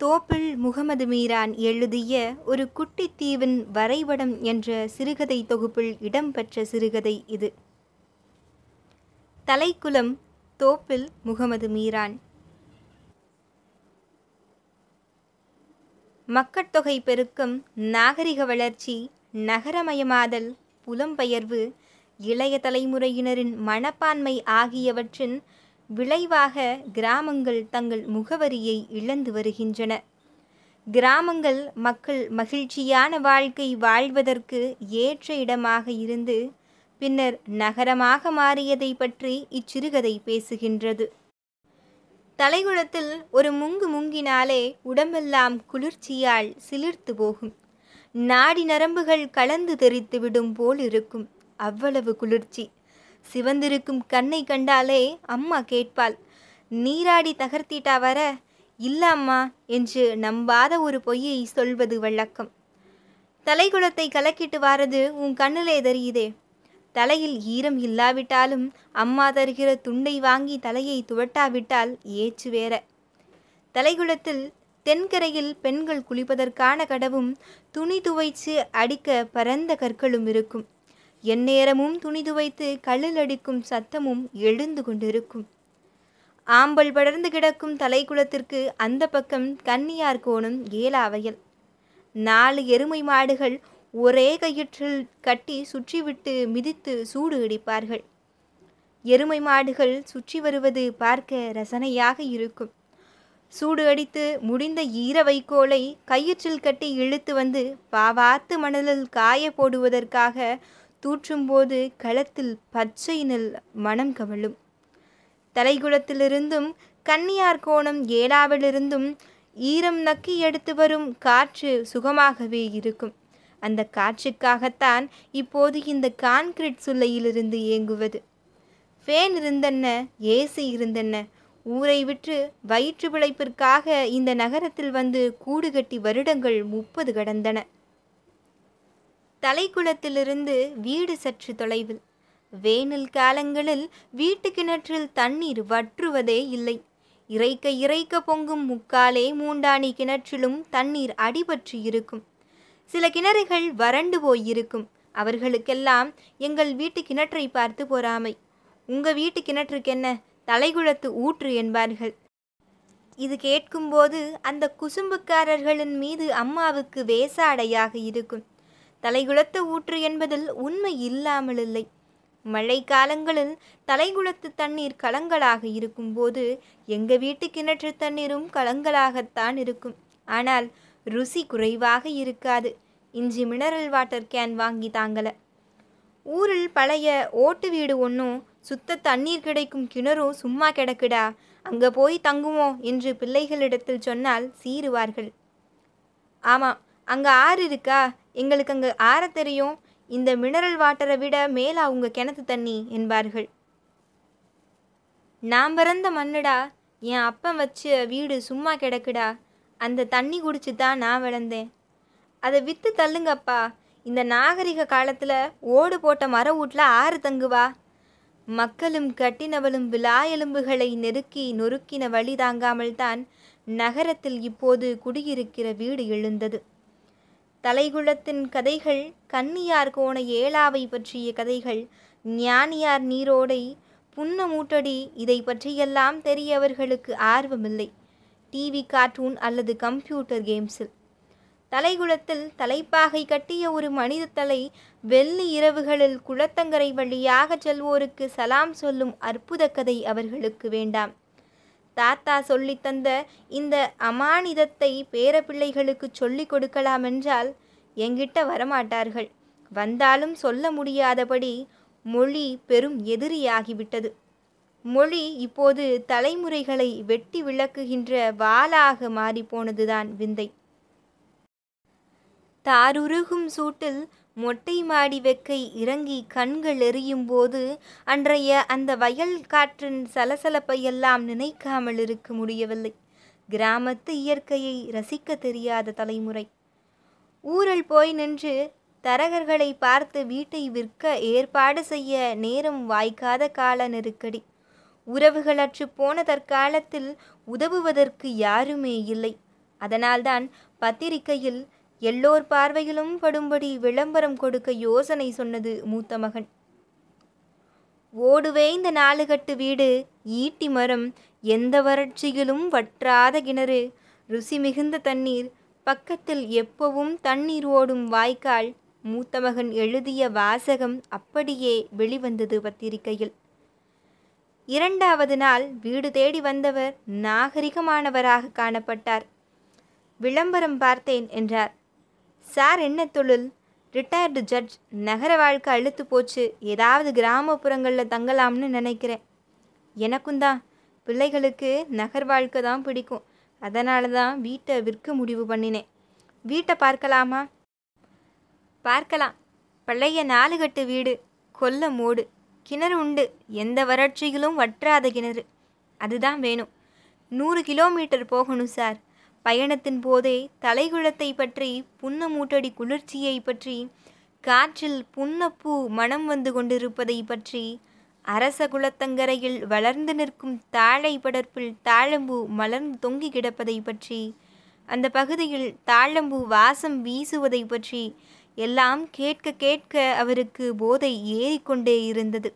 தோப்பில் முகமது மீரான் எழுதிய ஒரு குட்டித்தீவின் வரைபடம் என்ற சிறுகதை தொகுப்பில் இடம்பெற்ற சிறுகதை இது. தலைக்குலம் தோப்பில் முகமது மீரான். மக்கட்தொகை பெருக்கம் நாகரிக வளர்ச்சி நகரமயமாதல் புலம்பெயர்வு இளைய தலைமுறையினரின் மனப்பான்மை ஆகியவற்றின் விளைவாக கிராமங்கள் தங்கள் முகவரியை இழந்து வருகின்றன. கிராமங்கள் மக்கள் மகிழ்ச்சியான வாழ்க்கை வாழ்வதற்கு ஏற்ற இடமாக இருந்து பின்னர் நகரமாக மாறியதை பற்றி இச்சிறுகதை பேசுகின்றது. தலைகுளத்தில் ஒரு முங்கு முங்கினாலே உடம்பெல்லாம் குளிர்ச்சியால் சிலிர்த்து போகும். நாடி நரம்புகள் கலந்து தெரித்துவிடும் போல் இருக்கும். அவ்வளவு குளிர்ச்சி. சிவந்திருக்கும் கண்ணை கண்டாலே அம்மா கேட்பாள். நீராடி தகர்த்திட்டா வர? இல்ல அம்மா என்று நம்பாத ஒரு பொய்யை சொல்வது வழக்கம். தலைகுளத்தை கலக்கிட்டு வாரது உன் கண்ணிலே தெரியுதே. தலையில் ஈரம் இல்லாவிட்டாலும் அம்மா தருகிற துண்டை வாங்கி தலையை துவட்டாவிட்டால் ஏச்சு வேற. தலைகுளத்தில் தென்கரையில் பெண்கள் குளிப்பதற்கான கடவும் துணி துவைச்சு அடிக்க பரந்த கற்களும் இருக்கும். எந்நேரமும் துணி துவைத்து கல்லில் அடிக்கும் சத்தமும் எழுந்து கொண்டிருக்கும். ஆம்பல் படர்ந்து கிடக்கும் தலைக்குளத்திற்கு அந்த பக்கம் கன்னியார் கோணம் ஏலாவையல். நாலு எருமை மாடுகள் ஒரே கயிற்றில் கட்டி சுற்றிவிட்டு மிதித்து சூடு இடிப்பார்கள். எருமை மாடுகள் சுற்றி வருவது பார்க்க ரசனையாக இருக்கும். சூடு அடித்து முடிந்த ஈர வைக்கோலை கயிற்றில் கட்டி இழுத்து வந்து பாவாத்து மணலில் காய போடுவதற்காக தூற்றும்போது களத்தில் பச்சை நெல் மனம் கவழும். தலைகுளத்திலிருந்தும் கன்னியார் கோணம் ஏழாவிலிருந்தும் ஈரம் நக்கி எடுத்து வரும் காற்று சுகமாகவே இருக்கும். அந்த காற்றுக்காகத்தான் இப்போது இந்த கான்கிரீட் சுல்லையிலிருந்து இயங்குவது. ஃபேன் இருந்தென்ன ஏசி இருந்தென்ன ஊரை விற்று வயிற்று பிழைப்பிற்காக இந்த நகரத்தில் வந்து கூடுகட்டி வருடங்கள் முப்பது கடந்தன. தலைக்குளத்திலிருந்து வீடு சற்று தொலைவில். வேனில் காலங்களில் வீட்டு கிணற்றில் தண்ணீர் வற்றுவதே இல்லை. இறைக்க இறைக்க பொங்கும் முக்காலே மூண்டாணி கிணற்றிலும் தண்ணீர் அடிபற்றி இருக்கும். சில கிணறுகள் வறண்டு போயிருக்கும். அவர்களுக்கெல்லாம் எங்கள் வீட்டு கிணற்றை பார்த்து பொறாமை. உங்க வீட்டு கிணற்றுக்கென்ன? தலைகுளத்து ஊற்று என்பார்கள். இது கேட்கும்போது அந்த குசும்புக்காரர்களின் மீது அம்மாவுக்கு வேசாடையாக இருக்கும். தலைகுளத்து ஊற்று என்பதில் உண்மை இல்லாமல் இல்லை மழை காலங்களில் தலைகுளத்து தண்ணீர் கலங்களாக இருக்கும்போது எங்கள் வீட்டு கிணற்று தண்ணீரும் கலங்களாகத்தான் இருக்கும். ஆனால் ருசி குறைவாக இருக்காது. இஞ்சி மினரல் வாட்டர் கேன் வாங்கி தாங்கலை. ஊரில் பழைய ஓட்டு வீடு ஒன்றும் சுத்த தண்ணீர் கிடைக்கும் கிணறும் சும்மா கிடக்குடா அங்கே போய் தங்குவோம் என்று பிள்ளைகளிடத்தில் சொன்னால் சீருவார்கள் ஆமாம் அங்கே ஆறு இருக்கா? எங்களுக்கு அங்கே ஆற தெரியும். இந்த மினரல் வாட்டரை விட மேலா உங்க கிணத்து தண்ணி என்பார்கள். நான் பிறந்த மண்ணுடா என் அப்பன் வச்ச வீடு சும்மா கிடக்குடா அந்த தண்ணி குடிச்சு தான் நான் வளர்ந்தேன். அதை விற்று தள்ளுங்கப்பா இந்த நாகரிக காலத்தில் ஓடு போட்ட மர வீட்டில் ஆறு தங்குவா. மக்களும் கட்டினவளும் விழா எலும்புகளை நெருக்கி நொறுக்கின வழி தாங்காமல் தான் நகரத்தில் இப்போது குடியிருக்கிற வீடு எழுந்தது. தலைகுளத்தின் கதைகள் கன்னியார் கோண ஏழாவை பற்றிய கதைகள் ஞானியார் நீரோடை புன்ன மூட்டடி இதை பற்றியெல்லாம் தெரியவர்களுக்கு ஆர்வமில்லை. டிவி கார்ட்டூன் அல்லது கம்ப்யூட்டர் கேம்ஸில். தலைகுளத்தில் தலைப்பாகை கட்டிய ஒரு மனித தலை வெள்ளி இரவுகளில் குளத்தங்கரை வழியாக செல்வோருக்கு சலாம் சொல்லும் அற்புத கதை அவர்களுக்கு வேண்டாம். தாத்தா சொல்லித்தந்த இந்த அமானிதத்தை பேரப்பிள்ளைகளுக்கு சொல்லிக் கொடுக்கலாமென்றால் எங்கிட்ட வரமாட்டார்கள். வந்தாலும் சொல்ல முடியாதபடி மொழி பெரும் எதிரியாகிவிட்டது. மொழி இப்போது தலைமுறைகளை வெட்டி விளக்குகின்ற வாளாக மாறிப்போனதுதான் விந்தை. தாருருகும் சூட்டில் மொட்டை மாடி வெக்கை இறங்கி கண்கள் எரியும் போது அன்றைய அந்த வயல் காற்றின் சலசலப்பையெல்லாம் நினைக்காமல் இருக்க முடியவில்லை. கிராமத்து இயற்கையை ரசிக்க தெரியாத தலைமுறை. ஊரில் போய் நின்று தரகர்களை பார்த்து வீட்டை விற்க ஏற்பாடு செய்ய நேரம் வாய்க்காத கால நெருக்கடி. உறவுகளற்று போன தற்காலத்தில் உதவுவதற்கு யாருமே இல்லை. அதனால்தான் பத்திரிகையில் எல்லோர் பார்வையிலும் படும்படி விளம்பரம் கொடுக்க யோசனை சொன்னது மூத்த மகன். ஓடுவே இந்த நாலுகட்டு வீடு ஈட்டி மரம் எந்த வறட்சியிலும் வற்றாத கிணறு ருசி மிகுந்த தண்ணீர் பக்கத்தில் எப்பவும் தண்ணீர் ஓடும் வாய்க்கால் மூத்த மகன் எழுதிய வாசகம் அப்படியே வெளிவந்தது பத்திரிகையில். இரண்டாவது நாள் வீடு தேடி வந்தவர் நாகரிகமானவராக காணப்பட்டார். விளம்பரம் பார்த்தேன் என்றார். சார் என்ன தொழில்? ரிட்டையர்டு ஜட்ஜ் நகர வாழ்க்கை அழுத்து போச்சு. ஏதாவது கிராமப்புறங்களில் தங்கலாம்னு நினைக்கிறேன். எனக்கும் தான். பிள்ளைகளுக்கு நகர் வாழ்க்கை தான் பிடிக்கும். அதனால தான் வீட்டை விற்க முடிவு பண்ணினேன். வீட்டை பார்க்கலாமா? பார்க்கலாம். பழைய நாலுகட்டு வீடு கொல்ல மோடு. கிணறு உண்டு. எந்த வறட்சியிலும் வற்றாத கிணறு. அதுதான் வேணும். நூறு கிலோமீட்டர் போகணும் சார். பயணத்தின் போதே தலைகுளத்தை பற்றி புன்ன மூட்டடி குளிர்ச்சியை பற்றி காற்றில் புன்னப்பூ மனம் வந்து கொண்டிருப்பதை பற்றி அரச குலத்தங்கரையில் வளர்ந்து நிற்கும் தாழை படர்ப்பில் தாழம்பூ மலர்ந்து தொங்கி கிடப்பதை பற்றி அந்த பகுதியில் தாழம்பூ வாசம் வீசுவதை பற்றி எல்லாம் கேட்க கேட்க அவருக்கு போதை ஏறிக்கொண்டே இருந்தது.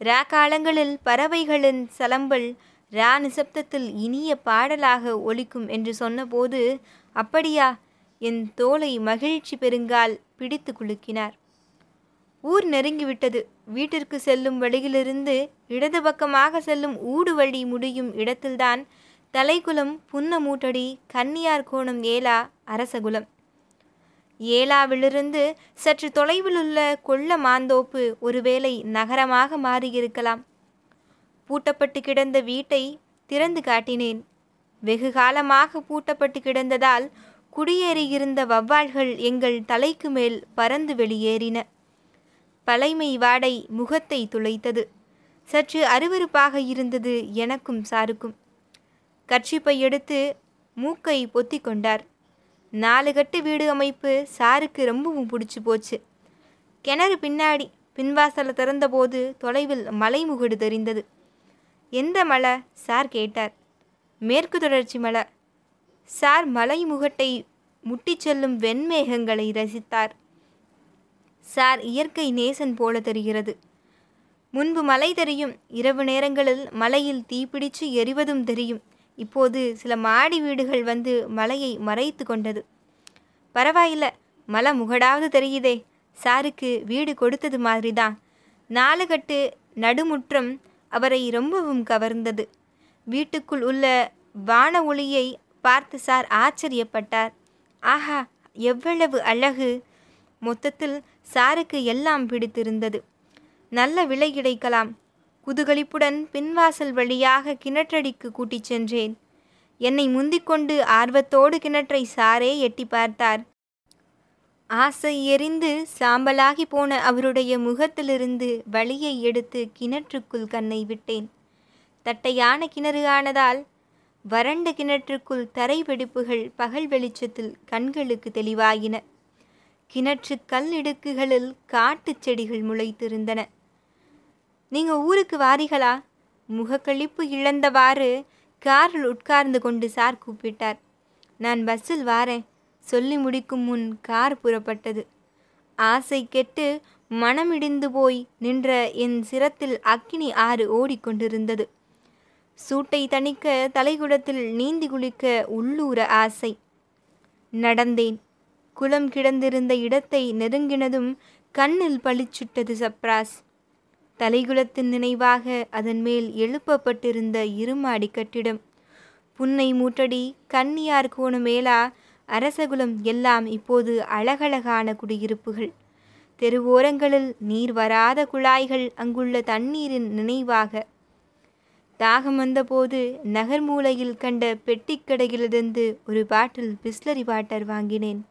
ராக்காலங்களில் பறவைகளின் சலம்பல் ரா நிசப்தத்தில் இனிய பாடலாக ஒலிக்கும் என்று சொன்னபோது அப்படியா? என் தோலை மகிழ்ச்சி பெருங்கால் பிடித்து குலுக்கினார். ஊர் நெருங்கிவிட்டது. வீட்டிற்கு செல்லும் வழியிலிருந்து இடது பக்கமாக செல்லும் ஊடு வழி முடியும் இடத்தில்தான் தலைக்குளம் புன்னமூட்டடி கன்னியார் கோணம் ஏலா அரசகுலம். ஏலாவிலிருந்து சற்று தொலைவிலுள்ள கொள்ள மாந்தோப்பு ஒருவேளை நகரமாக மாறியிருக்கலாம். பூட்டப்பட்டு கிடந்த வீட்டை திறந்து காட்டினேன். வெகு காலமாக பூட்டப்பட்டு கிடந்ததால் குடியேறியிருந்த வவ்வாள்கள் எங்கள் தலைக்கு மேல் பறந்து வெளியேறின. பழைமை வாடை முகத்தை துளைத்தது. சற்று அருவருப்பாக இருந்தது எனக்கும் சாருக்கும். கட்சிப்பை எடுத்து மூக்கை பொத்தி கொண்டார். நாலு கட்டு வீடு அமைப்பு சாருக்கு ரொம்பவும் பிடிச்சி போச்சு. கிணறு பின்னாடி பின்வாசலை திறந்தபோது தொலைவில் மலைமுகடு தெரிந்தது. எந்த மலை? சார் கேட்டார். மேற்கு தொடர்ச்சி மலை. சார் மலை முகட்டை முட்டிச் செல்லும் வெண்மேகங்களை ரசித்தார். சார் இயற்கை நேசன் போல தெரிகிறது. முன்பு மலை தெரியும் இரவு நேரங்களில் மலையில் தீப்பிடிச்சு எரிவதும் தெரியும். இப்போது சில மாடி வீடுகள் வந்து மலையை மறைத்து கொண்டது. பரவாயில்ல மலை முகடாவது தெரியுதே. சாருக்கு வீடு கொடுத்தது மாதிரிதான். நாலுகட்டு நடுமுற்றம் அவரை ரொம்பவும் கவர்ந்தது. வீட்டுக்குள் உள்ள வான ஒளியை பார்த்து சார் ஆச்சரியப்பட்டார். ஆஹா எவ்வளவு அழகு! மொத்தத்தில் சாருக்கு எல்லாம் பிடித்திருந்தது. நல்ல விலை கிடைக்கலாம். குதுகலிப்புடன் பின்வாசல் வழியாக கிணற்றடிக்கு கூட்டிச் சென்றேன். என்னை முந்திக்கொண்டு ஆர்வத்தோடு கிணற்றை சாரே எட்டி பார்த்தார். ஆசை எரிந்து சாம்பலாகி போன அவருடைய முகத்திலிருந்து வழியை எடுத்து கிணற்றுக்குள் கண்ணை விட்டேன். தட்டையான கிணறு ஆனதால் வறண்ட கிணற்றுக்குள் தரை வெடிப்புகள் பகல் வெளிச்சத்தில் கண்களுக்கு தெளிவாயின. கிணற்று கல் இடுக்குகளில் காட்டுச் செடிகள் முளைத்திருந்தன. நீங்க ஊருக்கு வாரிகளா? முகக்கழிப்பு இழந்தவாறு காரில் உட்கார்ந்து கொண்டு சார் கூப்பிட்டார். நான் பஸ்ஸில் வாரேன். சொல்லி முடிக்கும் முன் கார் புறப்பட்டது. ஆசை கெட்டு மனமிடிந்து போய் நின்ற என் சிரத்தில் அக்கினி ஆறு ஓடிக்கொண்டிருந்தது. சூட்டை தணிக்க தலைகுடத்தில் நீந்தி குளிக்க உள்ளூர ஆசை. நடந்தேன். குளம் கிடந்திருந்த இடத்தை நெருங்கினதும் கண்ணில் பளிச்சுட்டது சப்ராஸ். தலைகுலத்தின் நினைவாக அதன் மேல் எழுப்பப்பட்டிருந்த இருமாடி கட்டிடம். புன்னை மூட்டடி கன்னியார் கோணமேலா அரசகுலம் எல்லாம் இப்போது அழகழகான குடியிருப்புகள். தெருவோரங்களில் நீர் வராத குழாய்கள் அங்குள்ள தண்ணீரின் நினைவாக. தாகம் வந்தபோது நகர் மூலையில் கண்ட பெட்டிக்கடையிலிருந்து ஒரு பாட்டில் பிஸ்லரி வாட்டர் வாங்கினேன்.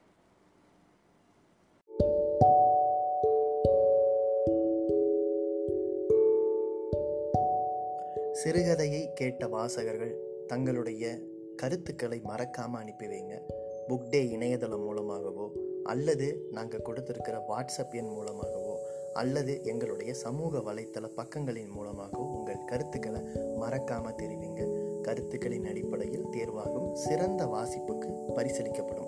சிறுகதையை கேட்ட வாசகர்கள் தங்களுடைய கருத்துக்களை மறக்காமல் அனுப்பி வைங்க. புக் டே இணையதளம் மூலமாகவோ அல்லது நாங்கள் கொடுத்துருக்கிற வாட்ஸ்அப் எண் மூலமாகவோ அல்லது எங்களுடைய சமூக வலைத்தள பக்கங்களின் மூலமாகவோ உங்கள் கருத்துக்களை மறக்காமல் தெரிவிங்க. கருத்துக்களின் அடிப்படையில் தேர்வாகும் சிறந்த வாசிப்புக்கு பரிசளிக்கப்படும்.